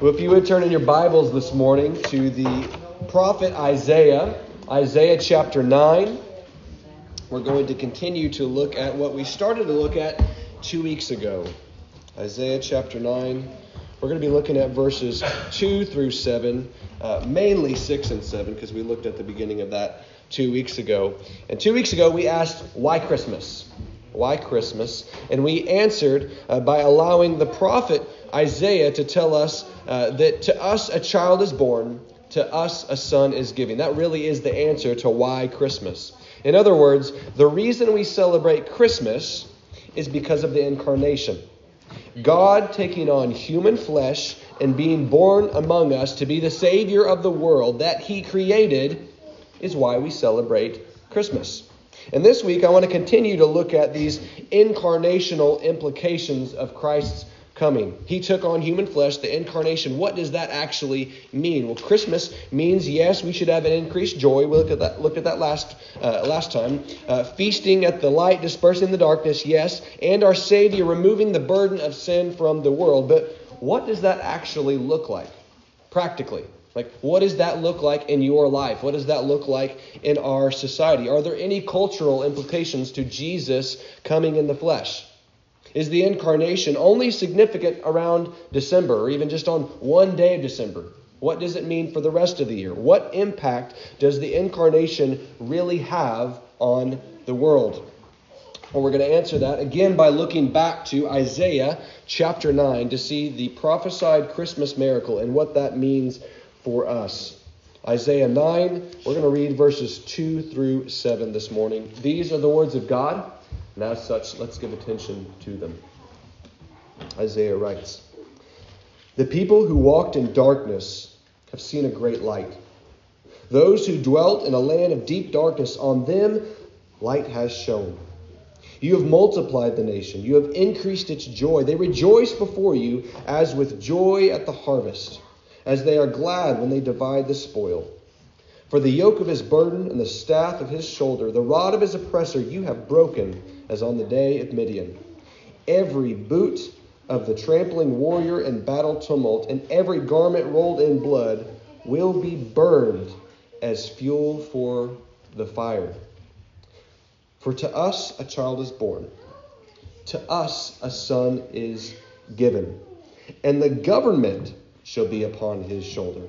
Well, if you would turn in your Bibles this morning to the prophet Isaiah, Isaiah chapter 9, we're going to continue to look at what we started to look at two weeks ago. Isaiah chapter 9. We're going to be looking at verses 2 through 7, uh, mainly 6 and 7, because we looked at the beginning of that two weeks ago. And two weeks ago, we asked, why Christmas? Why Christmas? And we answered uh, by allowing the prophet Isaiah to tell us uh, that to us a child is born, to us a son is given. That really is the answer to why Christmas. In other words, the reason we celebrate Christmas is because of the incarnation. God taking on human flesh and being born among us to be the Savior of the world that He created is why we celebrate Christmas. And this week, I want to continue to look at these incarnational implications of Christ's coming. He took on human flesh, the incarnation. What does that actually mean? Well, Christmas means yes, we should have an increased joy. We looked at that, looked at that last uh, last time. Uh, feasting at the light, dispersing the darkness, yes, and our Savior removing the burden of sin from the world. But what does that actually look like practically? Like, what does that look like in your life? What does that look like in our society? Are there any cultural implications to Jesus coming in the flesh? Is the incarnation only significant around December or even just on one day of December? What does it mean for the rest of the year? What impact does the incarnation really have on the world? Well, we're going to answer that again by looking back to Isaiah chapter 9 to see the prophesied Christmas miracle and what that means for us. Isaiah 9, we're going to read verses 2 through 7 this morning. These are the words of God. And as such, let's give attention to them. Isaiah writes The people who walked in darkness have seen a great light. Those who dwelt in a land of deep darkness, on them light has shone. You have multiplied the nation, you have increased its joy. They rejoice before you as with joy at the harvest, as they are glad when they divide the spoil. For the yoke of his burden and the staff of his shoulder, the rod of his oppressor, you have broken as on the day of Midian. Every boot of the trampling warrior in battle tumult, and every garment rolled in blood will be burned as fuel for the fire. For to us a child is born, to us a son is given, and the government shall be upon his shoulder.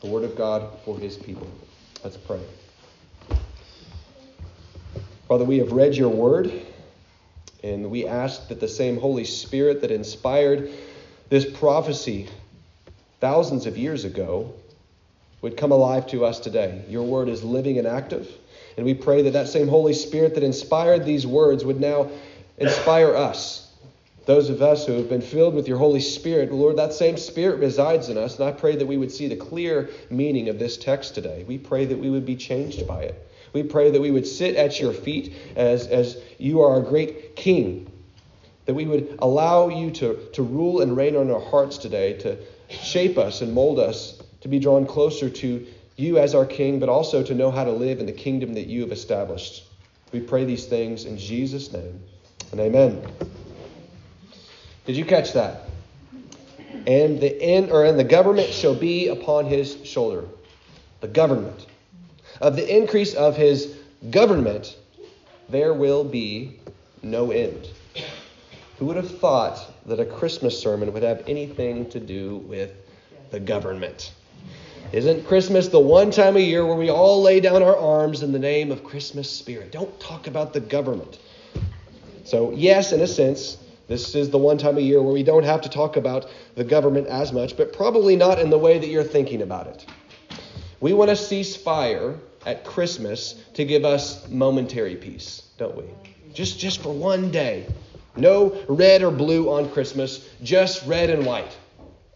The word of God for his people. Let's pray. Father, we have read your word, and we ask that the same Holy Spirit that inspired this prophecy thousands of years ago would come alive to us today. Your word is living and active, and we pray that that same Holy Spirit that inspired these words would now inspire us. Those of us who have been filled with your Holy Spirit, Lord, that same Spirit resides in us, and I pray that we would see the clear meaning of this text today. We pray that we would be changed by it. We pray that we would sit at your feet as, as you are a great king, that we would allow you to, to rule and reign on our hearts today, to shape us and mold us to be drawn closer to you as our king, but also to know how to live in the kingdom that you have established. We pray these things in Jesus' name. And amen. Did you catch that? And the end or and the government shall be upon his shoulder. The government of the increase of his government, there will be no end. Who would have thought that a Christmas sermon would have anything to do with the government? Isn't Christmas the one time a year where we all lay down our arms in the name of Christmas spirit? Don't talk about the government. So, yes, in a sense, this is the one time a year where we don't have to talk about the government as much, but probably not in the way that you're thinking about it. We want to cease fire at Christmas to give us momentary peace, don't we? Just just for one day. No red or blue on Christmas, just red and white.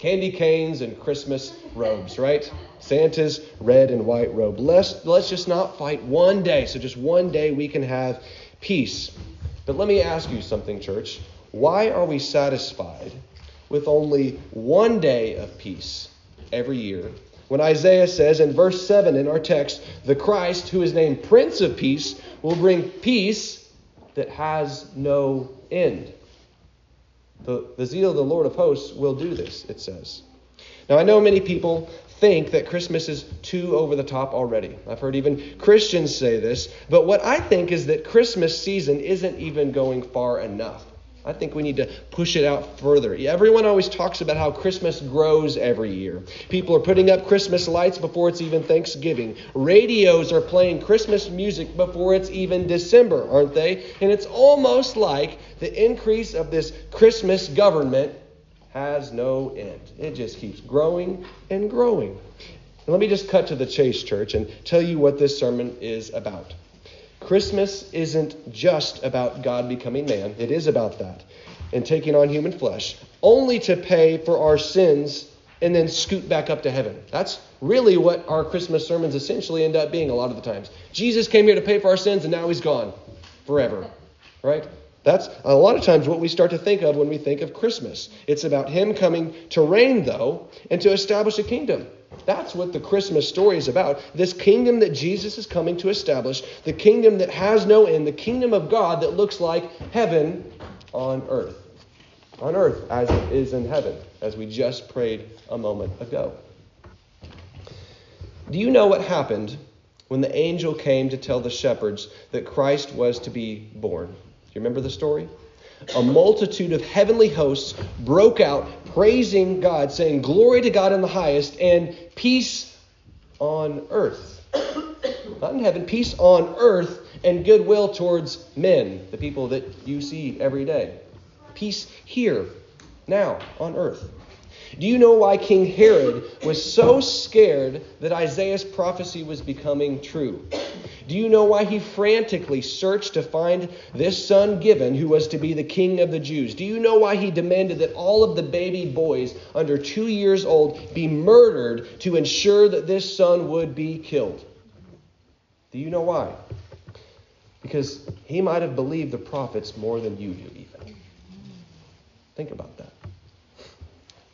candy canes and Christmas robes, right? Santa's red and white robe. Let's, let's just not fight one day. So, just one day we can have peace. But let me ask you something, church. Why are we satisfied with only one day of peace every year? When Isaiah says in verse 7 in our text, the Christ, who is named Prince of Peace, will bring peace that has no end. The, the zeal of the Lord of hosts will do this, it says. Now, I know many people think that Christmas is too over the top already. I've heard even Christians say this. But what I think is that Christmas season isn't even going far enough. I think we need to push it out further. Everyone always talks about how Christmas grows every year. People are putting up Christmas lights before it's even Thanksgiving. Radios are playing Christmas music before it's even December, aren't they? And it's almost like the increase of this Christmas government has no end. It just keeps growing and growing. And let me just cut to the chase, church, and tell you what this sermon is about. Christmas isn't just about God becoming man, it is about that and taking on human flesh, only to pay for our sins and then scoot back up to heaven. That's really what our Christmas sermons essentially end up being a lot of the times. Jesus came here to pay for our sins and now he's gone forever. Right? That's a lot of times what we start to think of when we think of Christmas. It's about him coming to reign, though, and to establish a kingdom. That's what the Christmas story is about. This kingdom that Jesus is coming to establish, the kingdom that has no end, the kingdom of God that looks like heaven on earth. On earth as it is in heaven, as we just prayed a moment ago. Do you know what happened when the angel came to tell the shepherds that Christ was to be born? Do you remember the story? A multitude of heavenly hosts broke out praising God, saying, Glory to God in the highest, and peace on earth. Not in heaven, peace on earth and goodwill towards men, the people that you see every day. Peace here, now, on earth. Do you know why King Herod was so scared that Isaiah's prophecy was becoming true? Do you know why he frantically searched to find this son given who was to be the king of the Jews? Do you know why he demanded that all of the baby boys under two years old be murdered to ensure that this son would be killed? Do you know why? Because he might have believed the prophets more than you do, even. Think about that.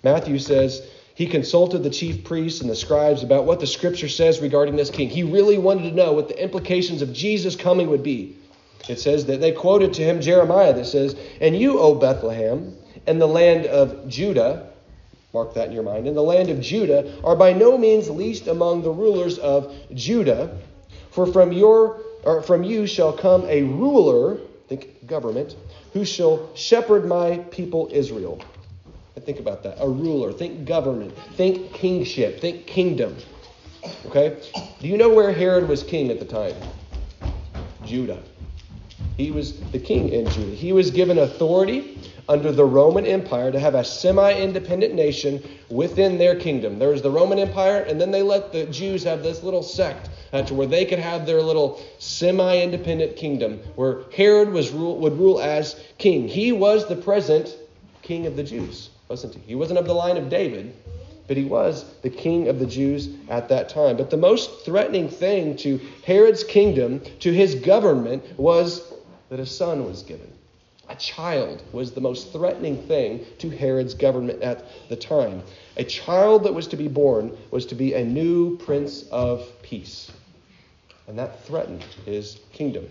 Matthew says he consulted the chief priests and the scribes about what the scripture says regarding this king. He really wanted to know what the implications of Jesus coming would be. It says that they quoted to him Jeremiah that says, And you, O Bethlehem, and the land of Judah, mark that in your mind, and the land of Judah are by no means least among the rulers of Judah, for from your or from you shall come a ruler, think government, who shall shepherd my people Israel. Think about that. A ruler. Think government. Think kingship. Think kingdom. Okay? Do you know where Herod was king at the time? Judah. He was the king in Judah. He was given authority under the Roman Empire to have a semi independent nation within their kingdom. There was the Roman Empire, and then they let the Jews have this little sect uh, to where they could have their little semi independent kingdom where Herod was rule, would rule as king. He was the present king of the Jews wasn't he? He wasn't of the line of David, but he was the king of the Jews at that time. But the most threatening thing to Herod's kingdom, to his government, was that a son was given. A child was the most threatening thing to Herod's government at the time. A child that was to be born was to be a new prince of peace. And that threatened his kingdom.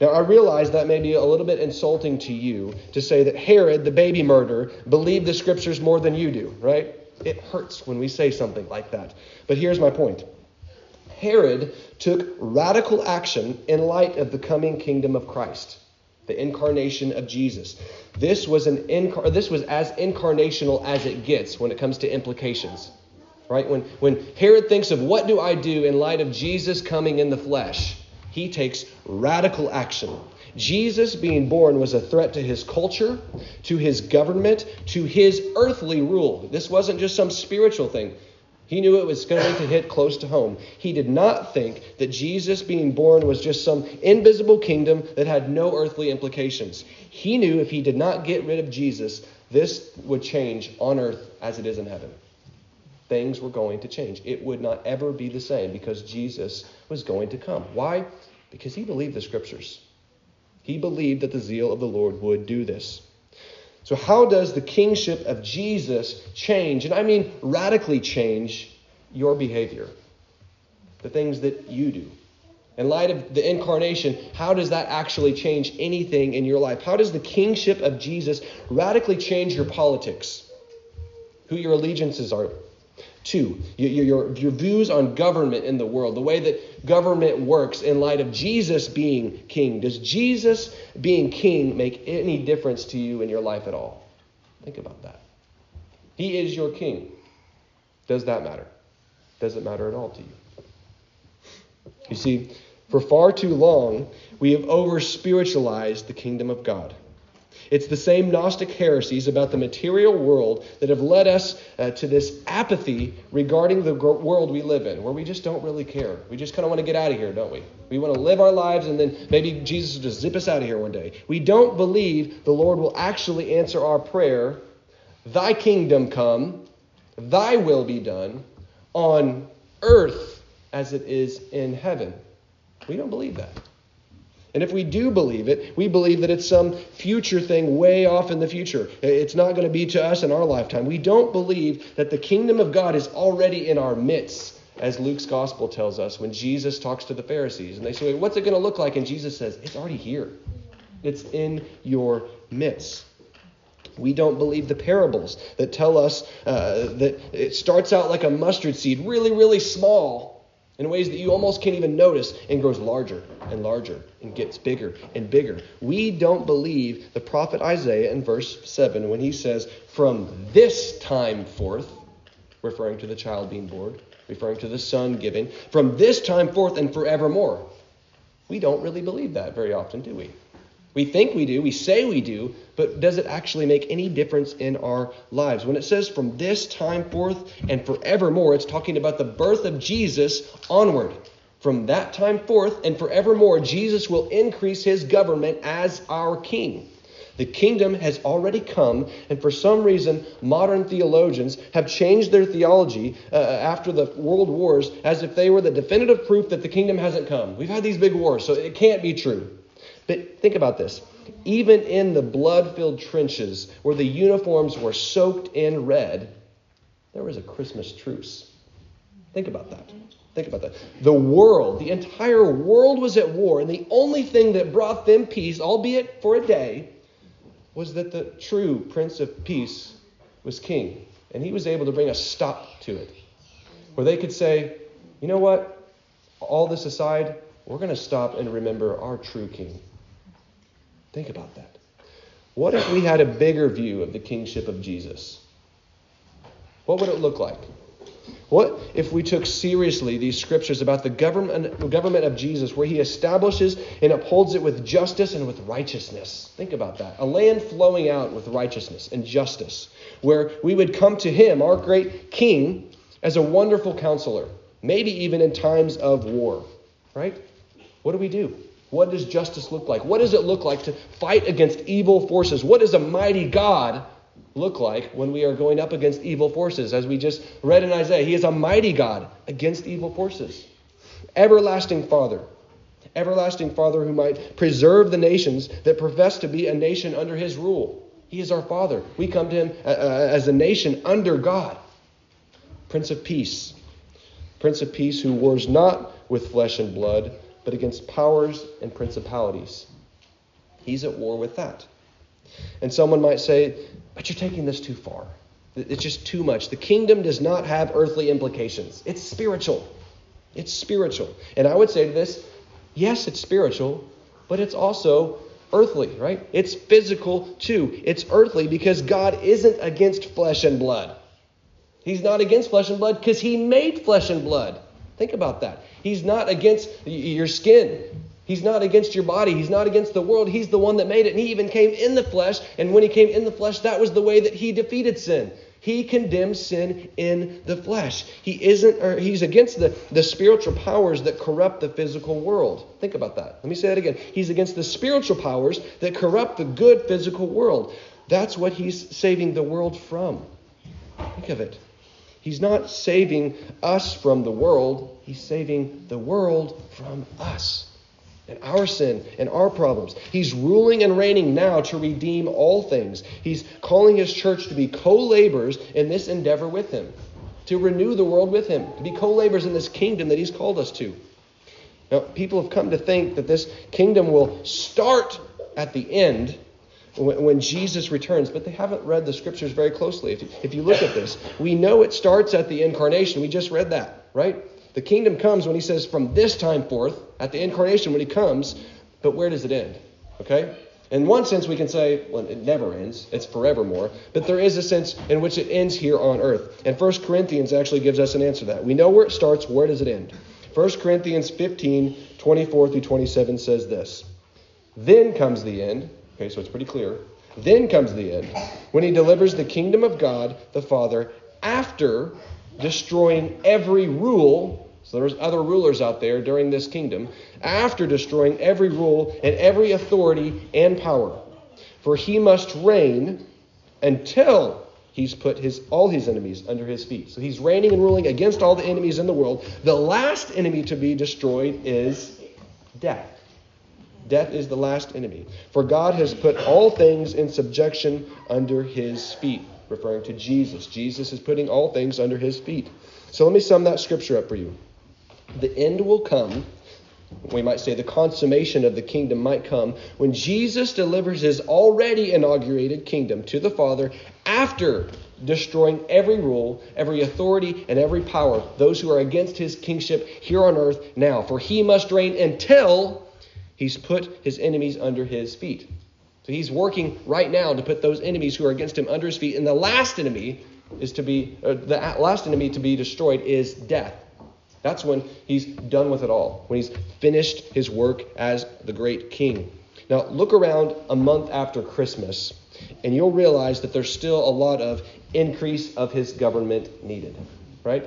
Now, I realize that may be a little bit insulting to you to say that Herod, the baby murderer, believed the scriptures more than you do, right? It hurts when we say something like that. But here's my point Herod took radical action in light of the coming kingdom of Christ, the incarnation of Jesus. This was, an incar- this was as incarnational as it gets when it comes to implications. Right? When, when Herod thinks of what do I do in light of Jesus coming in the flesh, he takes radical action. Jesus being born was a threat to his culture, to his government, to his earthly rule. This wasn't just some spiritual thing. He knew it was going to hit close to home. He did not think that Jesus being born was just some invisible kingdom that had no earthly implications. He knew if he did not get rid of Jesus, this would change on earth as it is in heaven. Things were going to change. It would not ever be the same because Jesus was going to come. Why? Because he believed the scriptures. He believed that the zeal of the Lord would do this. So, how does the kingship of Jesus change, and I mean radically change, your behavior? The things that you do. In light of the incarnation, how does that actually change anything in your life? How does the kingship of Jesus radically change your politics? Who your allegiances are to, your, your, your views on government in the world, the way that government works in light of Jesus being king. Does Jesus being king make any difference to you in your life at all? Think about that. He is your king. Does that matter? Does it matter at all to you? You see, for far too long, we have over spiritualized the kingdom of God. It's the same Gnostic heresies about the material world that have led us uh, to this apathy regarding the world we live in, where we just don't really care. We just kind of want to get out of here, don't we? We want to live our lives and then maybe Jesus will just zip us out of here one day. We don't believe the Lord will actually answer our prayer, Thy kingdom come, Thy will be done on earth as it is in heaven. We don't believe that. And if we do believe it, we believe that it's some future thing way off in the future. It's not going to be to us in our lifetime. We don't believe that the kingdom of God is already in our midst, as Luke's gospel tells us when Jesus talks to the Pharisees. And they say, What's it going to look like? And Jesus says, It's already here, it's in your midst. We don't believe the parables that tell us uh, that it starts out like a mustard seed, really, really small in ways that you almost can't even notice and grows larger and larger and gets bigger and bigger. We don't believe the prophet Isaiah in verse 7 when he says, From this time forth, referring to the child being born, referring to the son giving, from this time forth and forevermore. We don't really believe that very often, do we? We think we do, we say we do, but does it actually make any difference in our lives? When it says from this time forth and forevermore, it's talking about the birth of Jesus onward. From that time forth and forevermore, Jesus will increase his government as our king. The kingdom has already come, and for some reason, modern theologians have changed their theology uh, after the world wars as if they were the definitive proof that the kingdom hasn't come. We've had these big wars, so it can't be true. But think about this. Even in the blood filled trenches where the uniforms were soaked in red, there was a Christmas truce. Think about that. Think about that. The world, the entire world was at war, and the only thing that brought them peace, albeit for a day, was that the true Prince of Peace was king. And he was able to bring a stop to it. Where they could say, you know what? All this aside, we're going to stop and remember our true king. Think about that. What if we had a bigger view of the kingship of Jesus? What would it look like? What if we took seriously these scriptures about the government, government of Jesus, where he establishes and upholds it with justice and with righteousness? Think about that. A land flowing out with righteousness and justice, where we would come to him, our great king, as a wonderful counselor, maybe even in times of war, right? What do we do? What does justice look like? What does it look like to fight against evil forces? What does a mighty God look like when we are going up against evil forces? As we just read in Isaiah, He is a mighty God against evil forces. Everlasting Father. Everlasting Father who might preserve the nations that profess to be a nation under His rule. He is our Father. We come to Him uh, uh, as a nation under God. Prince of Peace. Prince of Peace who wars not with flesh and blood but against powers and principalities. He's at war with that. And someone might say, but you're taking this too far. It's just too much. The kingdom does not have earthly implications, it's spiritual. It's spiritual. And I would say to this yes, it's spiritual, but it's also earthly, right? It's physical too. It's earthly because God isn't against flesh and blood. He's not against flesh and blood because He made flesh and blood. Think about that. He's not against your skin. He's not against your body. He's not against the world. He's the one that made it. And he even came in the flesh. And when he came in the flesh, that was the way that he defeated sin. He condemns sin in the flesh. He isn't, or he's against the, the spiritual powers that corrupt the physical world. Think about that. Let me say that again. He's against the spiritual powers that corrupt the good physical world. That's what he's saving the world from. Think of it. He's not saving us from the world, he's saving the world from us and our sin and our problems. He's ruling and reigning now to redeem all things. He's calling his church to be co laborers in this endeavor with him, to renew the world with him, to be co laborers in this kingdom that he's called us to. Now, people have come to think that this kingdom will start at the end when Jesus returns, but they haven't read the scriptures very closely. If you, if you look at this, we know it starts at the incarnation. We just read that, right? The kingdom comes when he says, from this time forth, at the incarnation when he comes, but where does it end? Okay? In one sense, we can say, well, it never ends, it's forevermore. But there is a sense in which it ends here on earth. And 1 Corinthians actually gives us an answer to that. We know where it starts, where does it end? 1 Corinthians 15, 24 through 27 says this Then comes the end. Okay, so it's pretty clear. Then comes the end, when he delivers the kingdom of God the Father after destroying every rule. So there's other rulers out there during this kingdom, after destroying every rule and every authority and power. For he must reign until he's put his all his enemies under his feet. So he's reigning and ruling against all the enemies in the world. The last enemy to be destroyed is death. Death is the last enemy. For God has put all things in subjection under his feet, referring to Jesus. Jesus is putting all things under his feet. So let me sum that scripture up for you. The end will come we might say the consummation of the kingdom might come when Jesus delivers his already inaugurated kingdom to the Father after destroying every rule, every authority, and every power, those who are against his kingship here on earth now. For he must reign until he's put his enemies under his feet. So he's working right now to put those enemies who are against him under his feet. And the last enemy is to be, the last enemy to be destroyed is death. That's when he's done with it all, when he's finished his work as the great king. Now, look around a month after Christmas, and you'll realize that there's still a lot of increase of his government needed, right?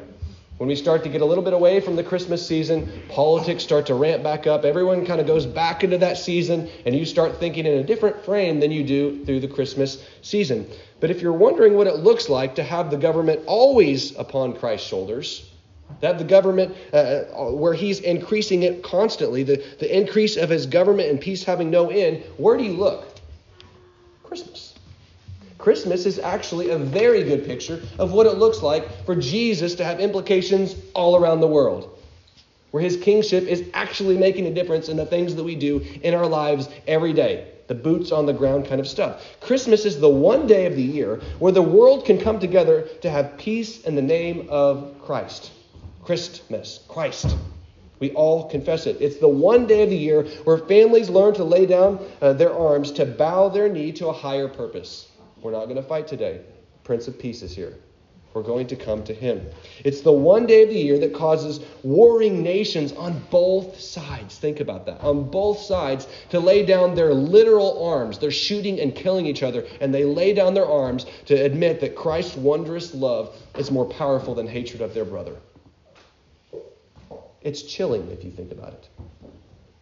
When we start to get a little bit away from the Christmas season, politics start to ramp back up. Everyone kind of goes back into that season, and you start thinking in a different frame than you do through the Christmas season. But if you're wondering what it looks like to have the government always upon Christ's shoulders, that the government, uh, uh, where he's increasing it constantly, the, the increase of his government and peace having no end, where do you look? Christmas. Christmas is actually a very good picture of what it looks like for Jesus to have implications all around the world, where his kingship is actually making a difference in the things that we do in our lives every day. The boots on the ground kind of stuff. Christmas is the one day of the year where the world can come together to have peace in the name of Christ. Christmas, Christ. We all confess it. It's the one day of the year where families learn to lay down uh, their arms to bow their knee to a higher purpose. We're not going to fight today. Prince of Peace is here. We're going to come to him. It's the one day of the year that causes warring nations on both sides. Think about that. On both sides to lay down their literal arms. They're shooting and killing each other, and they lay down their arms to admit that Christ's wondrous love is more powerful than hatred of their brother. It's chilling if you think about it.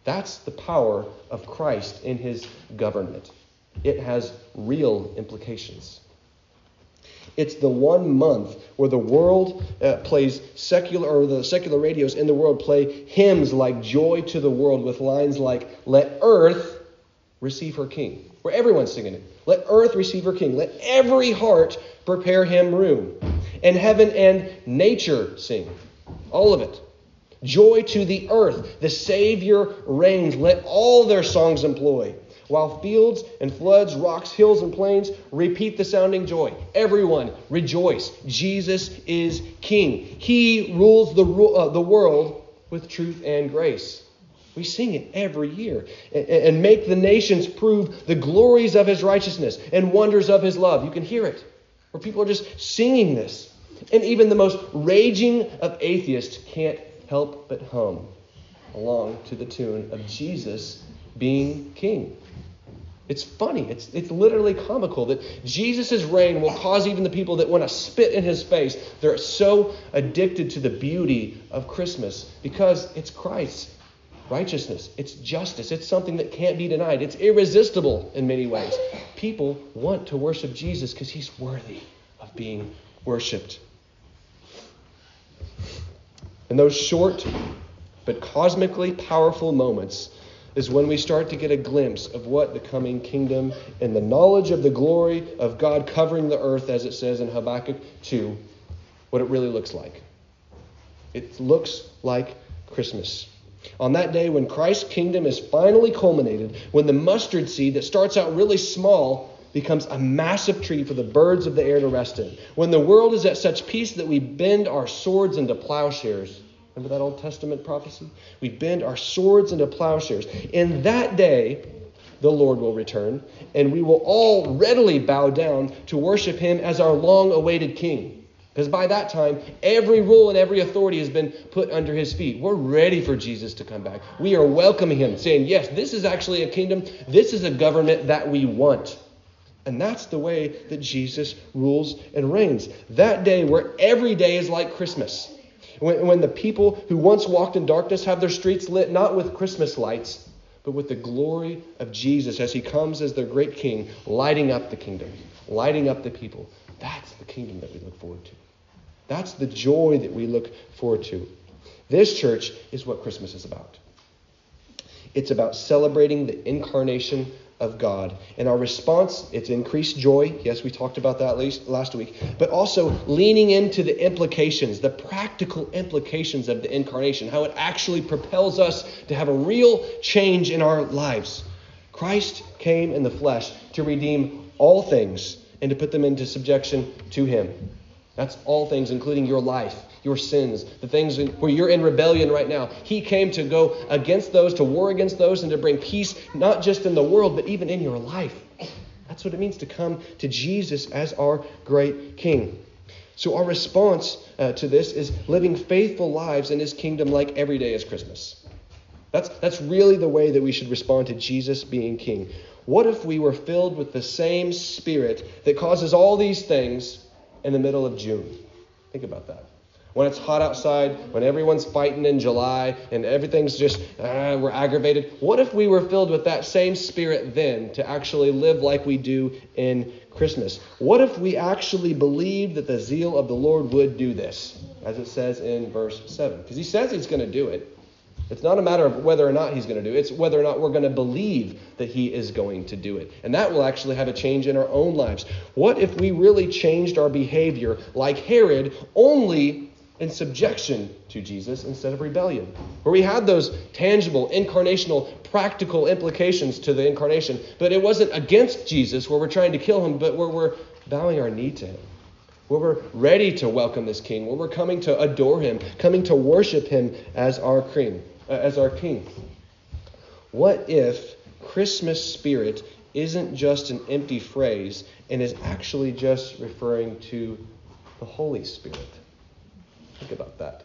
That's the power of Christ in his government. It has real implications. It's the one month where the world uh, plays secular, or the secular radios in the world play hymns like Joy to the World with lines like, Let earth receive her king. Where everyone's singing it. Let earth receive her king. Let every heart prepare him room. And heaven and nature sing. All of it. Joy to the earth. The Savior reigns. Let all their songs employ. While fields and floods, rocks, hills, and plains repeat the sounding joy. Everyone rejoice. Jesus is King. He rules the, uh, the world with truth and grace. We sing it every year and, and make the nations prove the glories of his righteousness and wonders of his love. You can hear it, where people are just singing this. And even the most raging of atheists can't help but hum along to the tune of Jesus being king. It's funny. It's, it's literally comical that Jesus' reign will cause even the people that want to spit in his face. They're so addicted to the beauty of Christmas because it's Christ. righteousness, it's justice, it's something that can't be denied, it's irresistible in many ways. People want to worship Jesus because he's worthy of being worshiped. In those short but cosmically powerful moments is when we start to get a glimpse of what the coming kingdom and the knowledge of the glory of God covering the earth, as it says in Habakkuk 2, what it really looks like. It looks like Christmas. On that day, when Christ's kingdom is finally culminated, when the mustard seed that starts out really small becomes a massive tree for the birds of the air to rest in, when the world is at such peace that we bend our swords into plowshares. Remember that Old Testament prophecy? We bend our swords into plowshares. In that day, the Lord will return, and we will all readily bow down to worship him as our long awaited king. Because by that time, every rule and every authority has been put under his feet. We're ready for Jesus to come back. We are welcoming him, saying, Yes, this is actually a kingdom. This is a government that we want. And that's the way that Jesus rules and reigns. That day where every day is like Christmas. When, when the people who once walked in darkness have their streets lit not with Christmas lights, but with the glory of Jesus as he comes as their great king, lighting up the kingdom, lighting up the people. That's the kingdom that we look forward to. That's the joy that we look forward to. This church is what Christmas is about. It's about celebrating the incarnation of God. And our response, it's increased joy. Yes, we talked about that last week. But also leaning into the implications, the practical implications of the incarnation, how it actually propels us to have a real change in our lives. Christ came in the flesh to redeem all things and to put them into subjection to Him. That's all things, including your life, your sins, the things where you're in rebellion right now. He came to go against those, to war against those, and to bring peace, not just in the world, but even in your life. That's what it means to come to Jesus as our great King. So, our response uh, to this is living faithful lives in His kingdom like every day is Christmas. That's, that's really the way that we should respond to Jesus being King. What if we were filled with the same Spirit that causes all these things in the middle of June. Think about that. When it's hot outside, when everyone's fighting in July, and everything's just, uh, we're aggravated. What if we were filled with that same spirit then to actually live like we do in Christmas? What if we actually believed that the zeal of the Lord would do this, as it says in verse 7? Because he says he's going to do it. It's not a matter of whether or not he's going to do it, it's whether or not we're going to believe that he is going to do it. And that will actually have a change in our own lives. What if we really changed our behavior like Herod only in subjection to Jesus instead of rebellion? Where we had those tangible, incarnational, practical implications to the incarnation, but it wasn't against Jesus where we're trying to kill him, but where we're bowing our knee to him where we're ready to welcome this king, where we're coming to adore him, coming to worship him as our king Uh, as our king. What if Christmas spirit isn't just an empty phrase and is actually just referring to the Holy Spirit? Think about that.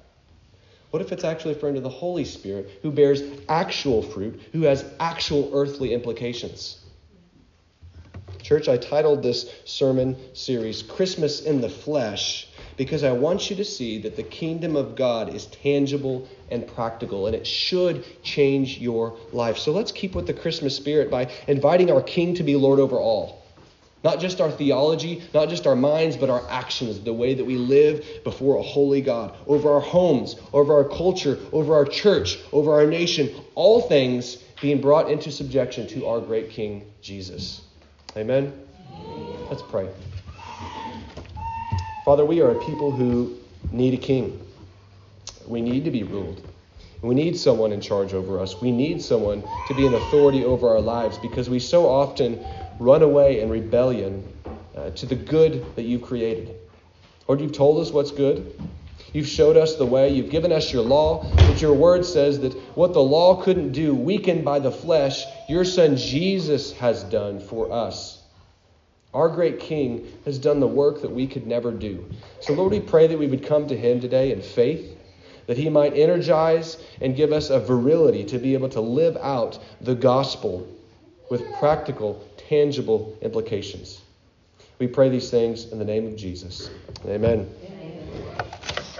What if it's actually referring to the Holy Spirit who bears actual fruit, who has actual earthly implications? Church, I titled this sermon series Christmas in the Flesh because I want you to see that the kingdom of God is tangible and practical, and it should change your life. So let's keep with the Christmas spirit by inviting our King to be Lord over all. Not just our theology, not just our minds, but our actions, the way that we live before a holy God, over our homes, over our culture, over our church, over our nation, all things being brought into subjection to our great King, Jesus. Amen? Let's pray. Father, we are a people who need a king. We need to be ruled. We need someone in charge over us. We need someone to be an authority over our lives because we so often run away in rebellion uh, to the good that you've created. Lord, you've told us what's good. You've showed us the way. You've given us your law. But your word says that what the law couldn't do, weakened by the flesh, your son Jesus has done for us. Our great King has done the work that we could never do. So, Lord, we pray that we would come to him today in faith, that he might energize and give us a virility to be able to live out the gospel with practical, tangible implications. We pray these things in the name of Jesus. Amen. Amen.